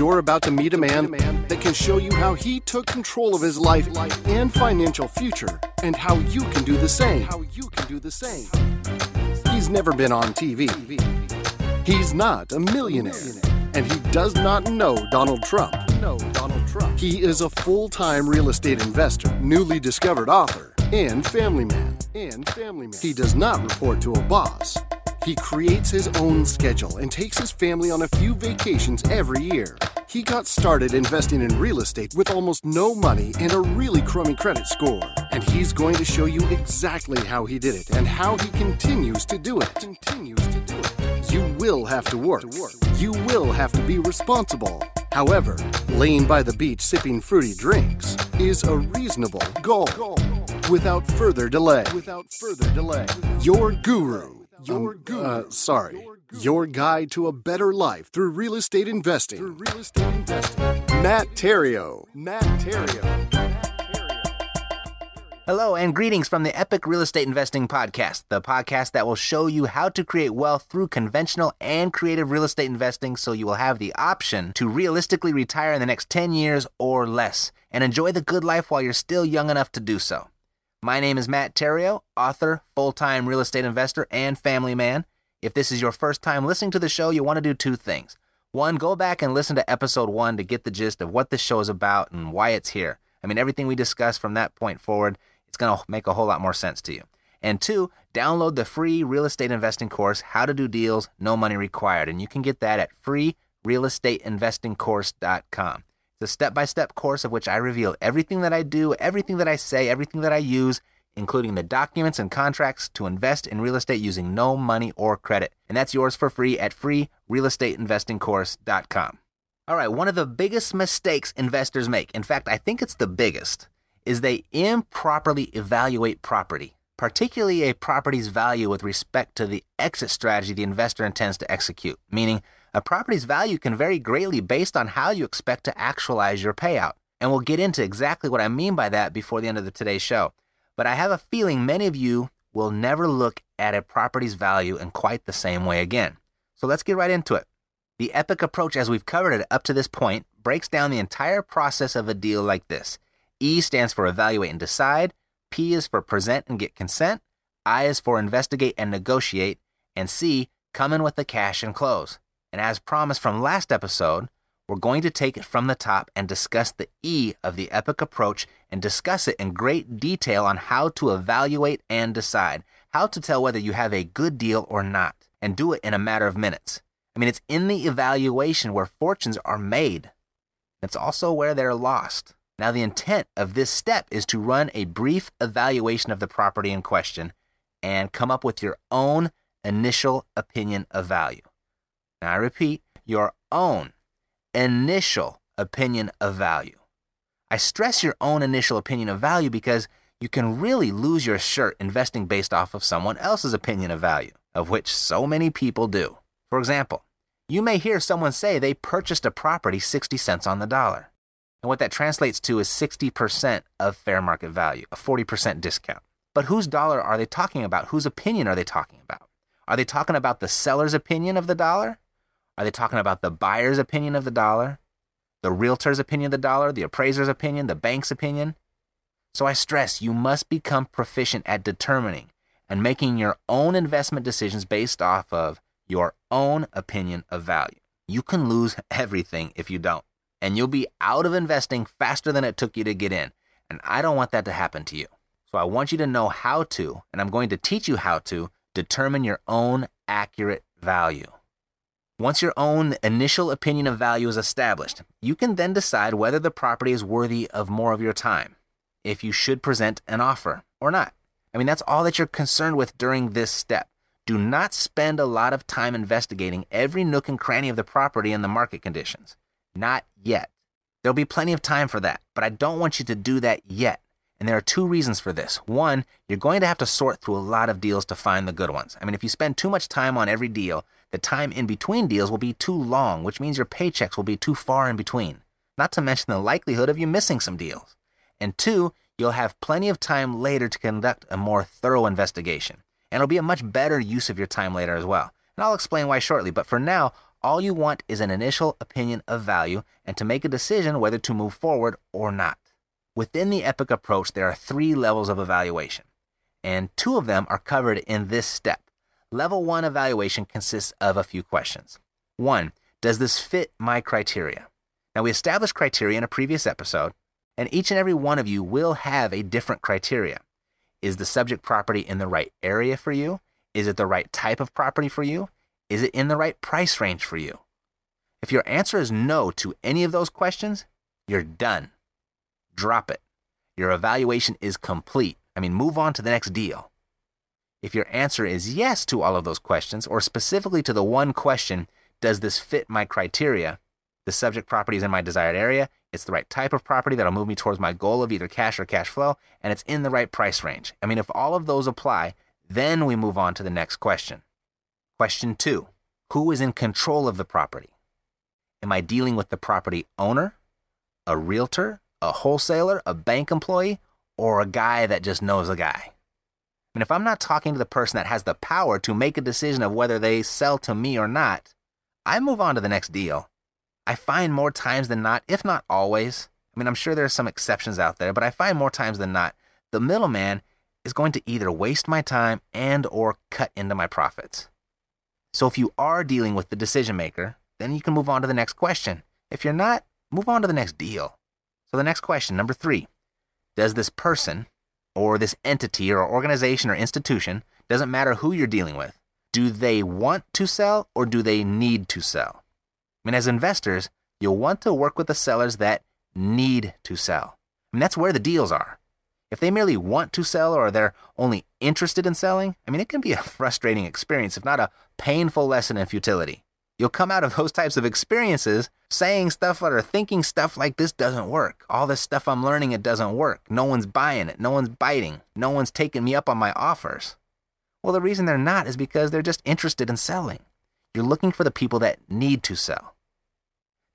You're about to meet a man that can show you how he took control of his life and financial future and how you can do the same. How you can do the same. He's never been on TV. He's not a millionaire. And he does not know Donald Trump. No, Donald Trump. He is a full-time real estate investor, newly discovered author, and family man. And family man. He does not report to a boss. He creates his own schedule and takes his family on a few vacations every year. He got started investing in real estate with almost no money and a really crummy credit score. And he's going to show you exactly how he did it and how he continues to do it. Continues to do it. You will have to work. You will have to be responsible. However, laying by the beach sipping fruity drinks is a reasonable goal. Without further delay. Without further delay. Your guru. Your guru. Uh, sorry. Your guide to a better life through real estate investing. Through real estate investing. Matt Theriault. Matt Theriault. Hello, and greetings from the Epic Real Estate Investing Podcast, the podcast that will show you how to create wealth through conventional and creative real estate investing so you will have the option to realistically retire in the next 10 years or less and enjoy the good life while you're still young enough to do so. My name is Matt Theriault, author, full time real estate investor, and family man. If this is your first time listening to the show, you want to do two things. One, go back and listen to episode one to get the gist of what this show is about and why it's here. I mean, everything we discuss from that point forward, it's going to make a whole lot more sense to you. And two, download the free real estate investing course, How to Do Deals, No Money Required. And you can get that at freerealestateinvestingcourse.com. A step by step course of which I reveal everything that I do, everything that I say, everything that I use, including the documents and contracts to invest in real estate using no money or credit. And that's yours for free at freerealestateinvestingcourse.com. All right, one of the biggest mistakes investors make, in fact, I think it's the biggest, is they improperly evaluate property, particularly a property's value with respect to the exit strategy the investor intends to execute, meaning a property's value can vary greatly based on how you expect to actualize your payout. And we'll get into exactly what I mean by that before the end of the, today's show. But I have a feeling many of you will never look at a property's value in quite the same way again. So let's get right into it. The EPIC approach, as we've covered it up to this point, breaks down the entire process of a deal like this. E stands for evaluate and decide, P is for present and get consent, I is for investigate and negotiate, and C, come in with the cash and close. And as promised from last episode, we're going to take it from the top and discuss the E of the EPIC approach and discuss it in great detail on how to evaluate and decide, how to tell whether you have a good deal or not, and do it in a matter of minutes. I mean, it's in the evaluation where fortunes are made. It's also where they're lost. Now, the intent of this step is to run a brief evaluation of the property in question and come up with your own initial opinion of value. Now, I repeat, your own initial opinion of value. I stress your own initial opinion of value because you can really lose your shirt investing based off of someone else's opinion of value, of which so many people do. For example, you may hear someone say they purchased a property 60 cents on the dollar. And what that translates to is 60% of fair market value, a 40% discount. But whose dollar are they talking about? Whose opinion are they talking about? Are they talking about the seller's opinion of the dollar? Are they talking about the buyer's opinion of the dollar? The realtor's opinion of the dollar? The appraiser's opinion? The bank's opinion? So I stress you must become proficient at determining and making your own investment decisions based off of your own opinion of value. you can lose everything if you don't. And you'll be out of investing faster than it took you to get in. And I don't want that to happen to you. So I want you to know how to, and I'm going to teach you how to determine your own accurate value. Once your own initial opinion of value is established, you can then decide whether the property is worthy of more of your time, if you should present an offer or not. I mean, that's all that you're concerned with during this step. Do not spend a lot of time investigating every nook and cranny of the property and the market conditions. Not yet. There'll be plenty of time for that, but I don't want you to do that yet. And there are two reasons for this. One, you're going to have to sort through a lot of deals to find the good ones. I mean, if you spend too much time on every deal, the time in between deals will be too long, which means your paychecks will be too far in between. Not to mention the likelihood of you missing some deals. And two, you'll have plenty of time later to conduct a more thorough investigation. And it'll be a much better use of your time later as well. And I'll explain why shortly, but for now, all you want is an initial opinion of value and to make a decision whether to move forward or not. Within the EPIC approach, there are three levels of evaluation, and two of them are covered in this step. Level one evaluation consists of a few questions. One, does this fit my criteria? Now, we established criteria in a previous episode, and each and every one of you will have a different criteria. Is the subject property in the right area for you? Is it the right type of property for you? Is it in the right price range for you? If your answer is no to any of those questions, you're done drop it. Your evaluation is complete. I mean, move on to the next deal. If your answer is yes to all of those questions, or specifically to the one question, does this fit my criteria? The subject property is in my desired area. It's the right type of property that'll move me towards my goal of either cash or cash flow, and it's in the right price range. I mean, if all of those apply, then we move on to the next question. Question two Who is in control of the property? Am I dealing with the property owner, a realtor, a wholesaler, a bank employee, or a guy that just knows a guy. And if I'm not talking to the person that has the power to make a decision of whether they sell to me or not, I move on to the next deal. I find more times than not, if not always, I mean, I'm sure there are some exceptions out there, but I find more times than not, the middleman is going to either waste my time and or cut into my profits. So if you are dealing with the decision maker, then you can move on to the next question. If you're not, move on to the next deal. So the next question, number three, does this person or this entity or organization or institution, doesn't matter who you're dealing with, do they want to sell or do they need to sell? I mean, as investors, you'll want to work with the sellers that need to sell. I mean, that's where the deals are. If they merely want to sell or they're only interested in selling, I mean, it can be a frustrating experience, if not a painful lesson in futility. You'll come out of those types of experiences saying stuff or thinking stuff like this doesn't work. All this stuff I'm learning, it doesn't work. No one's buying it. No one's biting. No one's taking me up on my offers. Well, the reason they're not is because they're just interested in selling. You're looking for the people that need to sell.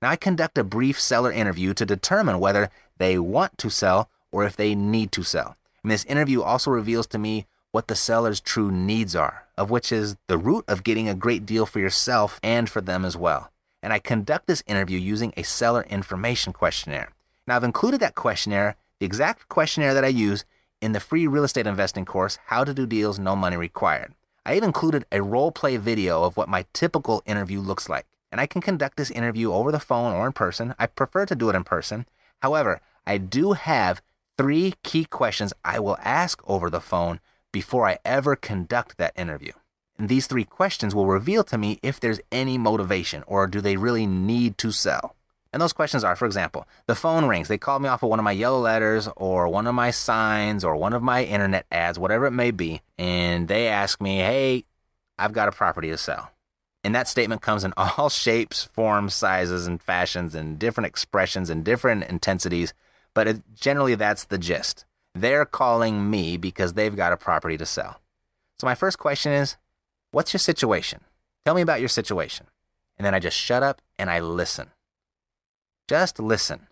Now, I conduct a brief seller interview to determine whether they want to sell or if they need to sell. And this interview also reveals to me what the seller's true needs are, of which is the root of getting a great deal for yourself and for them as well. And I conduct this interview using a seller information questionnaire. Now, I've included that questionnaire, the exact questionnaire that I use, in the free real estate investing course, How to Do Deals No Money Required. I have included a role play video of what my typical interview looks like. And I can conduct this interview over the phone or in person. I prefer to do it in person. However, I do have three key questions I will ask over the phone before I ever conduct that interview. And these three questions will reveal to me if there's any motivation or do they really need to sell. And those questions are, for example, the phone rings. They called me off of one of my yellow letters or one of my signs or one of my internet ads, whatever it may be. And they ask me, hey, I've got a property to sell. And that statement comes in all shapes, forms, sizes, and fashions, and different expressions and different intensities. But it, generally, that's the gist. They're calling me because they've got a property to sell. So my first question is, what's your situation? Tell me about your situation. And then I just shut up and I listen. Just listen.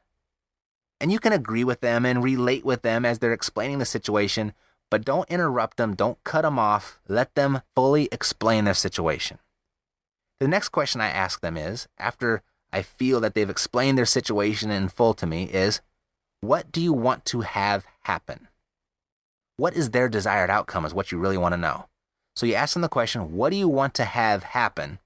And you can agree with them and relate with them as they're explaining the situation, but don't interrupt them, don't cut them off. Let them fully explain their situation. The next question I ask them is, after I feel that they've explained their situation in full to me, is what do you want to have happen? What is their desired outcome is what you really want to know. So you ask them the question, what do you want to have happen?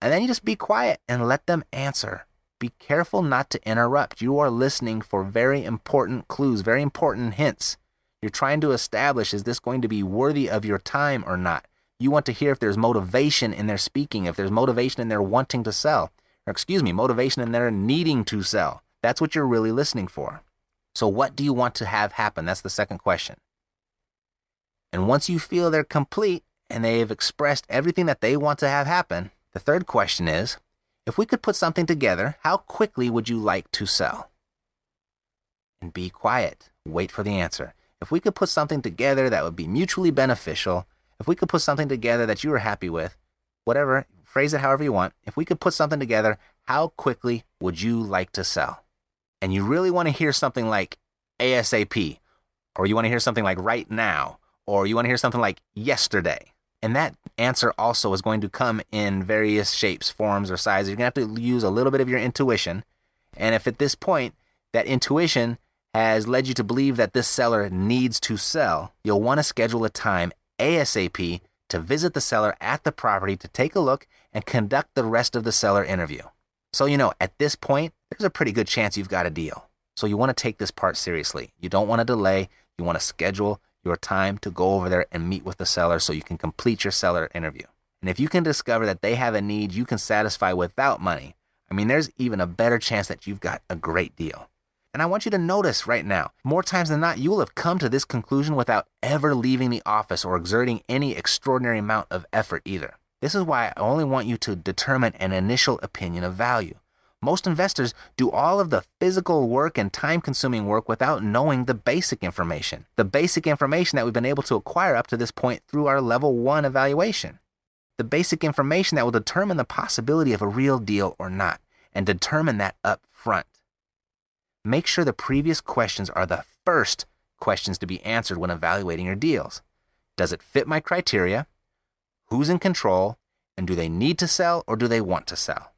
And then you just be quiet and let them answer. Be careful not to interrupt. You are listening for very important clues, very important hints. You're trying to establish is this going to be worthy of your time or not? You want to hear if there's motivation in their speaking, if there's motivation in their wanting to sell, or excuse me, motivation in their needing to sell. That's what you're really listening for. So, what do you want to have happen? That's the second question. And once you feel they're complete and they've expressed everything that they want to have happen, the third question is if we could put something together, how quickly would you like to sell? And be quiet. Wait for the answer. If we could put something together that would be mutually beneficial, if we could put something together that you were happy with, whatever, phrase it however you want, if we could put something together, how quickly would you like to sell? And you really want to hear something like ASAP, or you want to hear something like right now, or you want to hear something like yesterday. And that answer also is going to come in various shapes, forms, or sizes. You're going to have to use a little bit of your intuition. And if at this point that intuition has led you to believe that this seller needs to sell, you'll want to schedule a time ASAP to visit the seller at the property to take a look and conduct the rest of the seller interview. So, you know, at this point, there's a pretty good chance you've got a deal. So, you want to take this part seriously. You don't want to delay. You want to schedule your time to go over there and meet with the seller so you can complete your seller interview. And if you can discover that they have a need you can satisfy without money, I mean, there's even a better chance that you've got a great deal. And I want you to notice right now, more times than not, you will have come to this conclusion without ever leaving the office or exerting any extraordinary amount of effort either. This is why I only want you to determine an initial opinion of value. Most investors do all of the physical work and time consuming work without knowing the basic information. The basic information that we've been able to acquire up to this point through our level one evaluation. The basic information that will determine the possibility of a real deal or not, and determine that up front make sure the previous questions are the first questions to be answered when evaluating your deals. Does it fit my criteria? Who's in control? And do they need to sell or do they want to sell?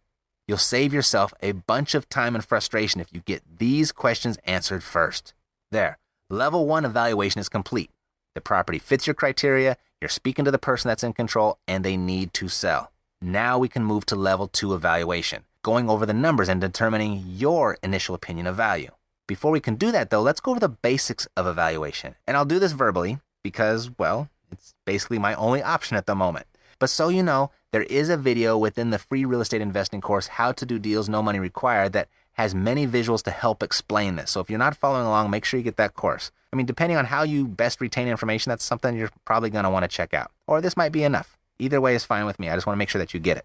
You'll save yourself a bunch of time and frustration if you get these questions answered first. There, level one evaluation is complete. The property fits your criteria, you're speaking to the person that's in control, and they need to sell. Now we can move to level two evaluation going over the numbers and determining your initial opinion of value. Before we can do that, though, let's go over the basics of evaluation. And I'll do this verbally because, well, it's basically my only option at the moment. But so you know, there is a video within the free real estate investing course, How to Do Deals No Money Required, that has many visuals to help explain this. So if you're not following along, make sure you get that course. I mean, depending on how you best retain information, that's something you're probably going to want to check out. Or this might be enough. Either way is fine with me. I just want to make sure that you get it.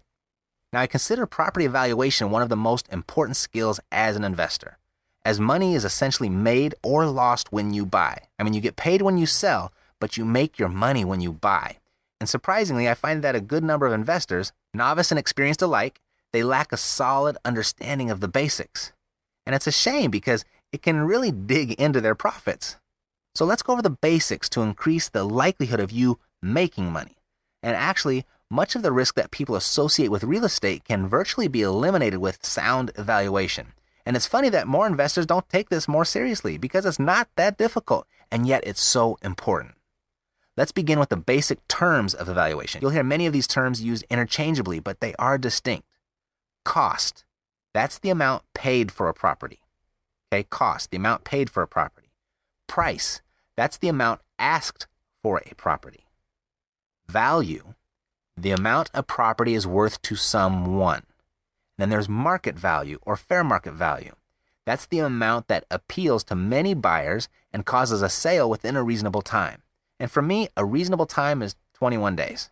Now, I consider property evaluation one of the most important skills as an investor, as money is essentially made or lost when you buy. I mean, you get paid when you sell, but you make your money when you buy. And surprisingly, I find that a good number of investors, novice and experienced alike, they lack a solid understanding of the basics. And it's a shame because it can really dig into their profits. So let's go over the basics to increase the likelihood of you making money. And actually, much of the risk that people associate with real estate can virtually be eliminated with sound evaluation. And it's funny that more investors don't take this more seriously because it's not that difficult, and yet it's so important. Let's begin with the basic terms of evaluation. You'll hear many of these terms used interchangeably, but they are distinct. Cost, that's the amount paid for a property. Okay, cost, the amount paid for a property. Price, that's the amount asked for a property. Value, the amount a property is worth to someone. Then there's market value or fair market value. That's the amount that appeals to many buyers and causes a sale within a reasonable time. And for me, a reasonable time is 21 days.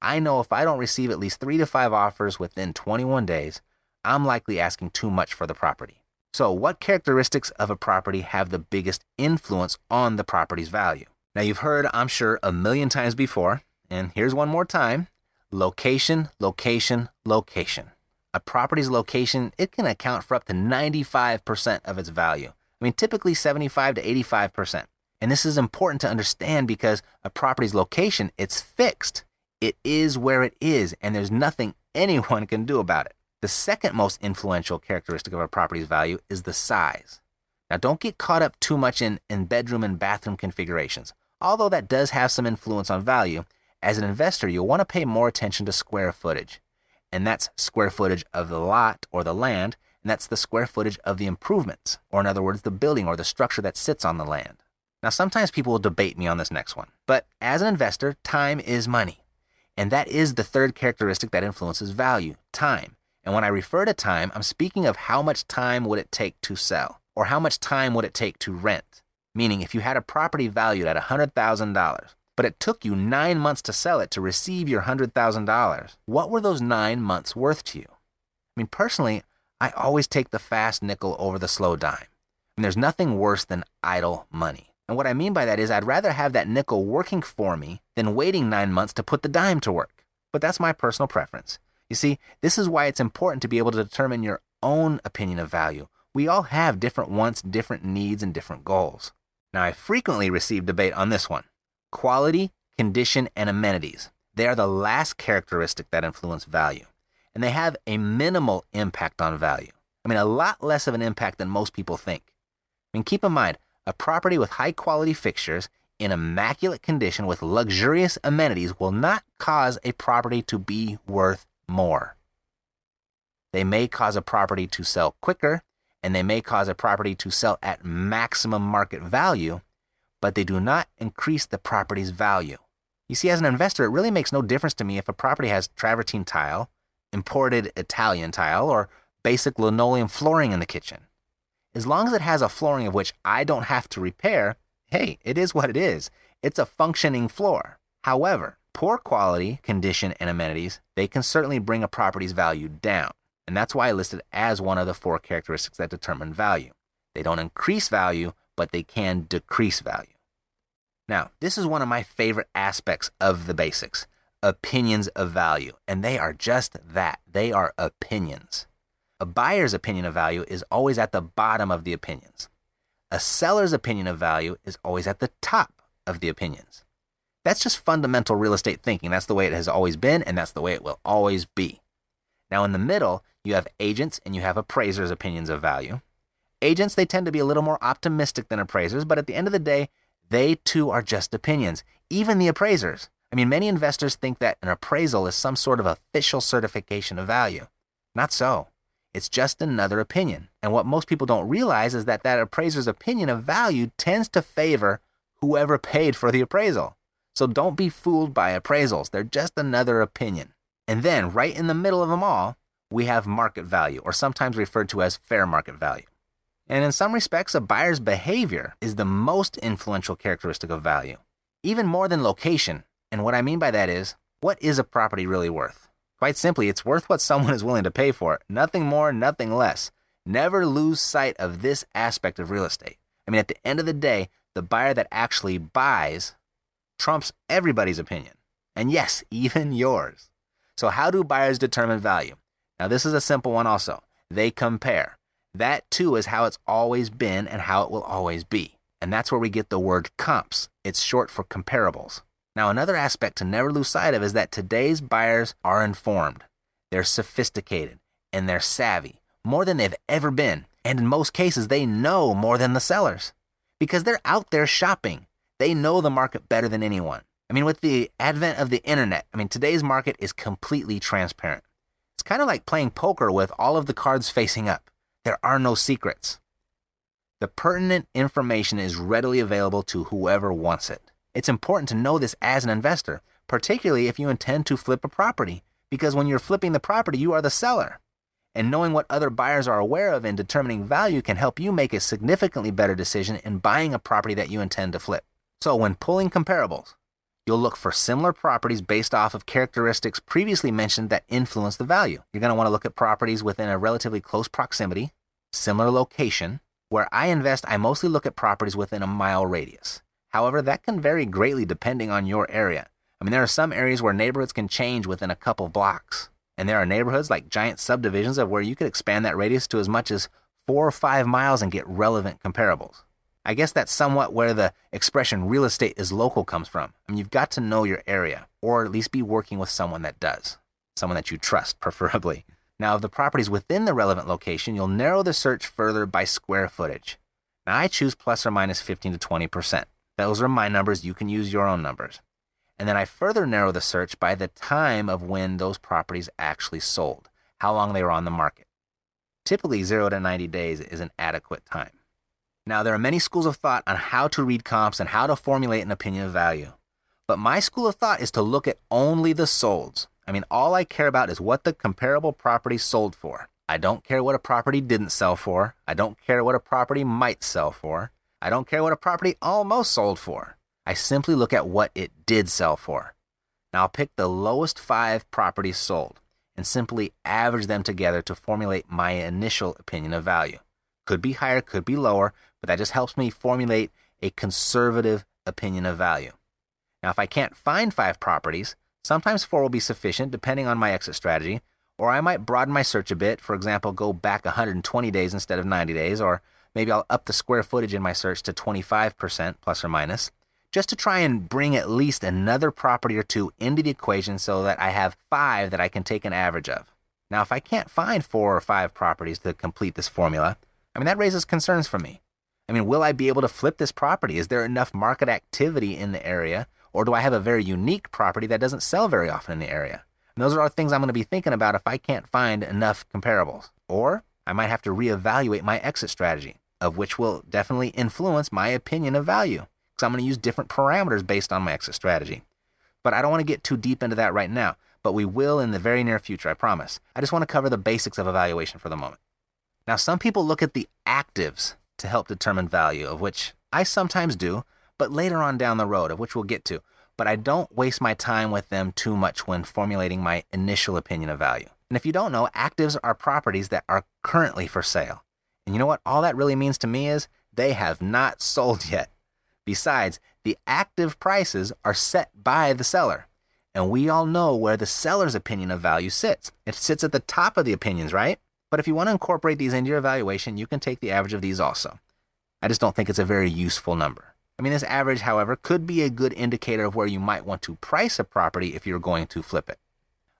I know if I don't receive at least three to five offers within 21 days, I'm likely asking too much for the property. So, what characteristics of a property have the biggest influence on the property's value? Now, you've heard, I'm sure, a million times before, and here's one more time Location, location, location. A property's location, it can account for up to 95% of its value. I mean, typically 75 to 85%. And this is important to understand because a property's location, it's fixed. It is where it is, and there's nothing anyone can do about it. The second most influential characteristic of a property's value is the size. Now, don't get caught up too much in, in bedroom and bathroom configurations. Although that does have some influence on value, as an investor, you'll want to pay more attention to square footage. and that's square footage of the lot or the land, and that's the square footage of the improvements, or in other words, the building or the structure that sits on the land. Now, sometimes people will debate me on this next one, but as an investor, time is money. And that is the third characteristic that influences value time. And when I refer to time, I'm speaking of how much time would it take to sell, or how much time would it take to rent. Meaning, if you had a property valued at $100,000, but it took you nine months to sell it to receive your $100,000, what were those nine months worth to you? I mean, personally, I always take the fast nickel over the slow dime. And there's nothing worse than idle money. And what I mean by that is I'd rather have that nickel working for me than waiting nine months to put the dime to work. But that's my personal preference. You see, this is why it's important to be able to determine your own opinion of value. We all have different wants, different needs, and different goals. Now, I frequently receive debate on this one quality, condition, and amenities. They are the last characteristic that influence value, and they have a minimal impact on value. I mean, a lot less of an impact than most people think. I mean, keep in mind, a property with high quality fixtures in immaculate condition with luxurious amenities will not cause a property to be worth more. They may cause a property to sell quicker, and they may cause a property to sell at maximum market value, but they do not increase the property's value. You see, as an investor, it really makes no difference to me if a property has travertine tile, imported Italian tile, or basic linoleum flooring in the kitchen. As long as it has a flooring of which I don't have to repair, hey, it is what it is. It's a functioning floor. However, poor quality, condition, and amenities, they can certainly bring a property's value down. And that's why I listed as one of the four characteristics that determine value. They don't increase value, but they can decrease value. Now, this is one of my favorite aspects of the basics opinions of value. And they are just that they are opinions. A buyer's opinion of value is always at the bottom of the opinions. A seller's opinion of value is always at the top of the opinions. That's just fundamental real estate thinking. That's the way it has always been, and that's the way it will always be. Now, in the middle, you have agents and you have appraisers' opinions of value. Agents, they tend to be a little more optimistic than appraisers, but at the end of the day, they too are just opinions. Even the appraisers. I mean, many investors think that an appraisal is some sort of official certification of value. Not so. It's just another opinion. And what most people don't realize is that that appraiser's opinion of value tends to favor whoever paid for the appraisal. So don't be fooled by appraisals. They're just another opinion. And then, right in the middle of them all, we have market value, or sometimes referred to as fair market value. And in some respects, a buyer's behavior is the most influential characteristic of value, even more than location. And what I mean by that is, what is a property really worth? Quite simply, it's worth what someone is willing to pay for it. Nothing more, nothing less. Never lose sight of this aspect of real estate. I mean, at the end of the day, the buyer that actually buys trumps everybody's opinion. And yes, even yours. So, how do buyers determine value? Now, this is a simple one also. They compare. That too is how it's always been and how it will always be. And that's where we get the word comps. It's short for comparables. Now, another aspect to never lose sight of is that today's buyers are informed, they're sophisticated, and they're savvy more than they've ever been. And in most cases, they know more than the sellers because they're out there shopping. They know the market better than anyone. I mean, with the advent of the internet, I mean, today's market is completely transparent. It's kind of like playing poker with all of the cards facing up. There are no secrets. The pertinent information is readily available to whoever wants it. It's important to know this as an investor, particularly if you intend to flip a property, because when you're flipping the property, you are the seller. And knowing what other buyers are aware of and determining value can help you make a significantly better decision in buying a property that you intend to flip. So, when pulling comparables, you'll look for similar properties based off of characteristics previously mentioned that influence the value. You're going to want to look at properties within a relatively close proximity, similar location. Where I invest, I mostly look at properties within a mile radius. However, that can vary greatly depending on your area. I mean, there are some areas where neighborhoods can change within a couple blocks. And there are neighborhoods like giant subdivisions of where you could expand that radius to as much as four or five miles and get relevant comparables. I guess that's somewhat where the expression real estate is local comes from. I mean, you've got to know your area, or at least be working with someone that does, someone that you trust, preferably. Now, of the properties within the relevant location, you'll narrow the search further by square footage. Now, I choose plus or minus 15 to 20%. Those are my numbers. You can use your own numbers. And then I further narrow the search by the time of when those properties actually sold, how long they were on the market. Typically, 0 to 90 days is an adequate time. Now, there are many schools of thought on how to read comps and how to formulate an opinion of value. But my school of thought is to look at only the solds. I mean, all I care about is what the comparable property sold for. I don't care what a property didn't sell for. I don't care what a property might sell for. I don't care what a property almost sold for. I simply look at what it did sell for. Now I'll pick the lowest five properties sold and simply average them together to formulate my initial opinion of value. Could be higher, could be lower, but that just helps me formulate a conservative opinion of value. Now, if I can't find five properties, sometimes four will be sufficient depending on my exit strategy, or I might broaden my search a bit, for example, go back 120 days instead of 90 days, or maybe I'll up the square footage in my search to 25% plus or minus, just to try and bring at least another property or two into the equation so that I have five that I can take an average of. Now, if I can't find four or five properties to complete this formula, I mean, that raises concerns for me. I mean, will I be able to flip this property? Is there enough market activity in the area or do I have a very unique property that doesn't sell very often in the area? And those are all things I'm going to be thinking about if I can't find enough comparables. Or I might have to reevaluate my exit strategy, of which will definitely influence my opinion of value, because I'm going to use different parameters based on my exit strategy. But I don't want to get too deep into that right now, but we will in the very near future, I promise. I just want to cover the basics of evaluation for the moment. Now, some people look at the actives to help determine value, of which I sometimes do, but later on down the road, of which we'll get to. But I don't waste my time with them too much when formulating my initial opinion of value. And if you don't know, actives are properties that are currently for sale. And you know what all that really means to me is they have not sold yet. Besides, the active prices are set by the seller. And we all know where the seller's opinion of value sits. It sits at the top of the opinions, right? But if you want to incorporate these into your evaluation, you can take the average of these also. I just don't think it's a very useful number. I mean, this average, however, could be a good indicator of where you might want to price a property if you're going to flip it.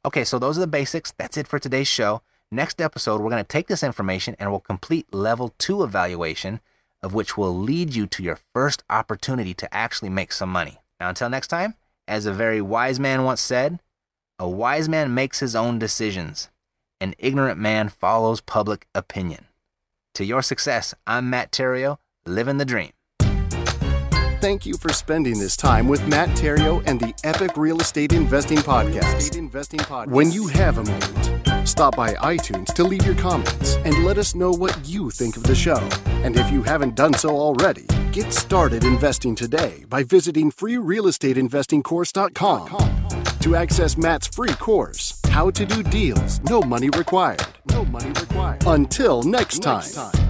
Okay, so those are the basics. That's it for today's show. Next episode, we're going to take this information and we'll complete level two evaluation, of which will lead you to your first opportunity to actually make some money. Now, until next time, as a very wise man once said, a wise man makes his own decisions, an ignorant man follows public opinion. To your success, I'm Matt Theriault, living the dream thank you for spending this time with Matt Theriault and the Epic Real Estate Investing Podcast. When you have a moment, stop by iTunes to leave your comments and let us know what you think of the show. And if you haven't done so already, get started investing today by visiting freerealestateinvestingcourse.com to access Matt's free course, How to Do Deals, No Money Required. No money required. Until next time. Next time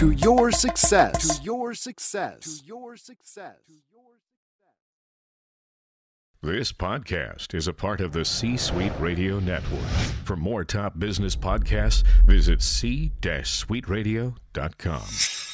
to your success. To your success. To your success. This podcast is a part of the C Suite Radio Network. For more top business podcasts, visit c-suiteradio.com.